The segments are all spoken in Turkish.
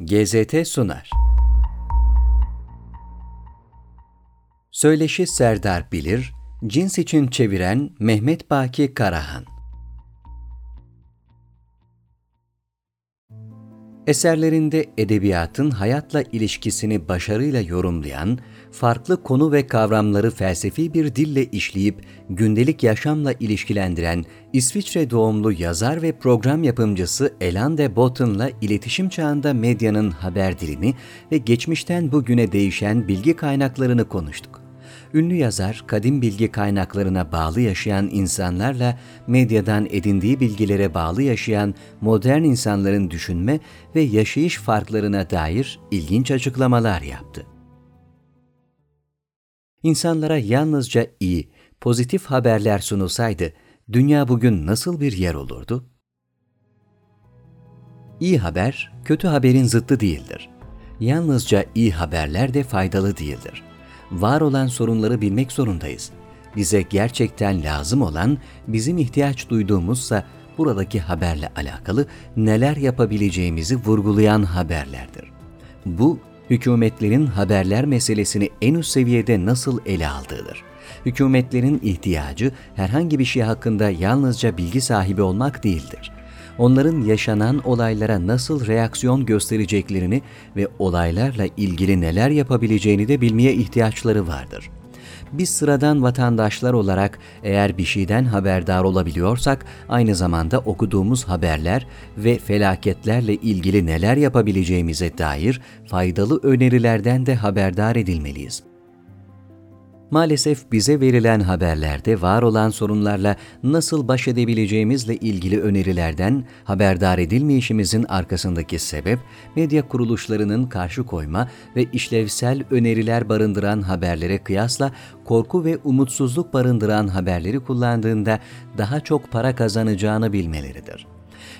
GZT sunar. Söyleşi Serdar Bilir, cins için çeviren Mehmet Baki Karahan. Eserlerinde edebiyatın hayatla ilişkisini başarıyla yorumlayan, farklı konu ve kavramları felsefi bir dille işleyip gündelik yaşamla ilişkilendiren İsviçre doğumlu yazar ve program yapımcısı Elan de Botton'la iletişim çağında medyanın haber dilini ve geçmişten bugüne değişen bilgi kaynaklarını konuştuk. Ünlü yazar, kadim bilgi kaynaklarına bağlı yaşayan insanlarla medyadan edindiği bilgilere bağlı yaşayan modern insanların düşünme ve yaşayış farklarına dair ilginç açıklamalar yaptı. İnsanlara yalnızca iyi, pozitif haberler sunulsaydı, dünya bugün nasıl bir yer olurdu? İyi haber, kötü haberin zıttı değildir. Yalnızca iyi haberler de faydalı değildir var olan sorunları bilmek zorundayız. Bize gerçekten lazım olan, bizim ihtiyaç duyduğumuzsa buradaki haberle alakalı neler yapabileceğimizi vurgulayan haberlerdir. Bu, hükümetlerin haberler meselesini en üst seviyede nasıl ele aldığıdır. Hükümetlerin ihtiyacı herhangi bir şey hakkında yalnızca bilgi sahibi olmak değildir onların yaşanan olaylara nasıl reaksiyon göstereceklerini ve olaylarla ilgili neler yapabileceğini de bilmeye ihtiyaçları vardır. Biz sıradan vatandaşlar olarak eğer bir şeyden haberdar olabiliyorsak aynı zamanda okuduğumuz haberler ve felaketlerle ilgili neler yapabileceğimize dair faydalı önerilerden de haberdar edilmeliyiz. Maalesef bize verilen haberlerde var olan sorunlarla nasıl baş edebileceğimizle ilgili önerilerden haberdar edilmeyişimizin arkasındaki sebep, medya kuruluşlarının karşı koyma ve işlevsel öneriler barındıran haberlere kıyasla korku ve umutsuzluk barındıran haberleri kullandığında daha çok para kazanacağını bilmeleridir.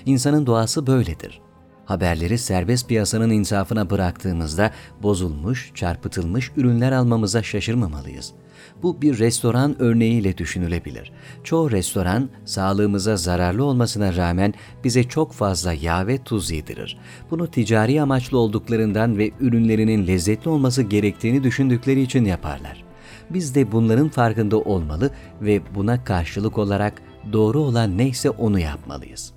İnsanın doğası böyledir haberleri serbest piyasanın insafına bıraktığımızda bozulmuş, çarpıtılmış ürünler almamıza şaşırmamalıyız. Bu bir restoran örneğiyle düşünülebilir. Çoğu restoran sağlığımıza zararlı olmasına rağmen bize çok fazla yağ ve tuz yedirir. Bunu ticari amaçlı olduklarından ve ürünlerinin lezzetli olması gerektiğini düşündükleri için yaparlar. Biz de bunların farkında olmalı ve buna karşılık olarak doğru olan neyse onu yapmalıyız.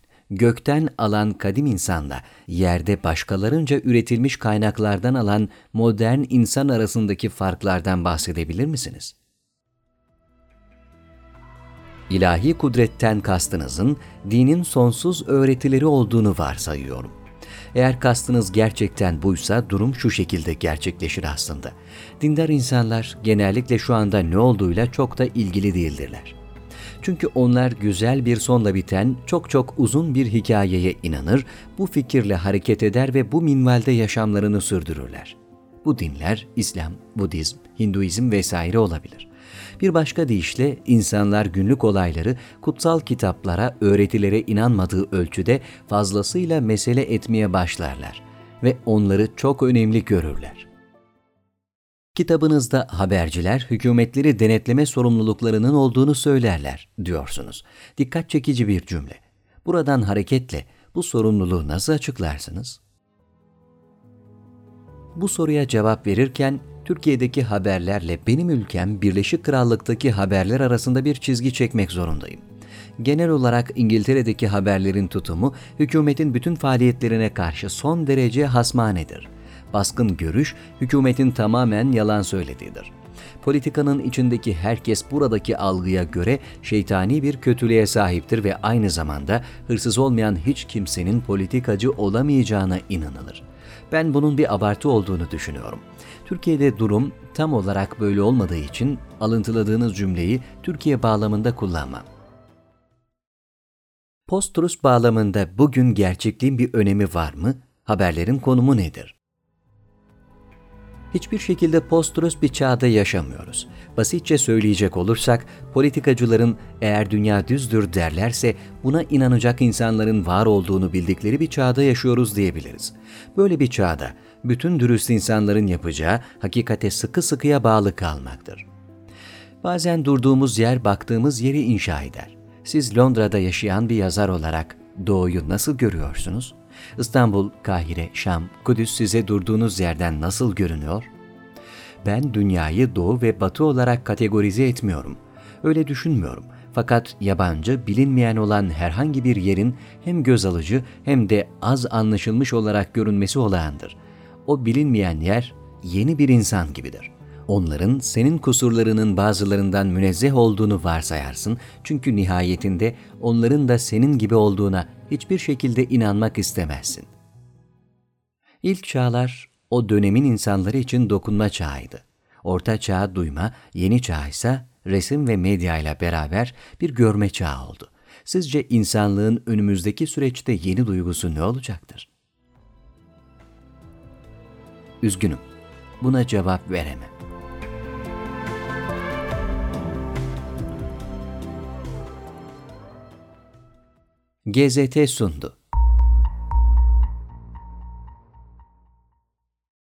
gökten alan kadim insanla yerde başkalarınca üretilmiş kaynaklardan alan modern insan arasındaki farklardan bahsedebilir misiniz? İlahi kudretten kastınızın dinin sonsuz öğretileri olduğunu varsayıyorum. Eğer kastınız gerçekten buysa durum şu şekilde gerçekleşir aslında. Dindar insanlar genellikle şu anda ne olduğuyla çok da ilgili değildirler. Çünkü onlar güzel bir sonla biten çok çok uzun bir hikayeye inanır, bu fikirle hareket eder ve bu minvalde yaşamlarını sürdürürler. Bu dinler İslam, Budizm, Hinduizm vesaire olabilir. Bir başka deyişle insanlar günlük olayları kutsal kitaplara, öğretilere inanmadığı ölçüde fazlasıyla mesele etmeye başlarlar ve onları çok önemli görürler. Kitabınızda haberciler hükümetleri denetleme sorumluluklarının olduğunu söylerler diyorsunuz. Dikkat çekici bir cümle. Buradan hareketle bu sorumluluğu nasıl açıklarsınız? Bu soruya cevap verirken Türkiye'deki haberlerle benim ülkem Birleşik Krallık'taki haberler arasında bir çizgi çekmek zorundayım. Genel olarak İngiltere'deki haberlerin tutumu hükümetin bütün faaliyetlerine karşı son derece hasmanedir. Baskın görüş hükümetin tamamen yalan söylediğidir. Politikanın içindeki herkes buradaki algıya göre şeytani bir kötülüğe sahiptir ve aynı zamanda hırsız olmayan hiç kimsenin politikacı olamayacağına inanılır Ben bunun bir abartı olduğunu düşünüyorum. Türkiye'de durum tam olarak böyle olmadığı için alıntıladığınız cümleyi Türkiye bağlamında kullanmam. Post-truth bağlamında bugün gerçekliğin bir önemi var mı? Haberlerin konumu nedir? Hiçbir şekilde post-truth bir çağda yaşamıyoruz. Basitçe söyleyecek olursak, politikacıların eğer dünya düzdür derlerse buna inanacak insanların var olduğunu bildikleri bir çağda yaşıyoruz diyebiliriz. Böyle bir çağda bütün dürüst insanların yapacağı hakikate sıkı sıkıya bağlı kalmaktır. Bazen durduğumuz yer baktığımız yeri inşa eder. Siz Londra'da yaşayan bir yazar olarak doğuyu nasıl görüyorsunuz? İstanbul, Kahire, Şam, Kudüs size durduğunuz yerden nasıl görünüyor? Ben dünyayı doğu ve batı olarak kategorize etmiyorum. Öyle düşünmüyorum. Fakat yabancı, bilinmeyen olan herhangi bir yerin hem göz alıcı hem de az anlaşılmış olarak görünmesi olağandır. O bilinmeyen yer yeni bir insan gibidir. Onların senin kusurlarının bazılarından münezzeh olduğunu varsayarsın çünkü nihayetinde onların da senin gibi olduğuna hiçbir şekilde inanmak istemezsin. İlk çağlar o dönemin insanları için dokunma çağıydı. Orta çağ duyma, yeni çağ ise resim ve medya ile beraber bir görme çağı oldu. Sizce insanlığın önümüzdeki süreçte yeni duygusu ne olacaktır? Üzgünüm. Buna cevap veremem. GZT sundu.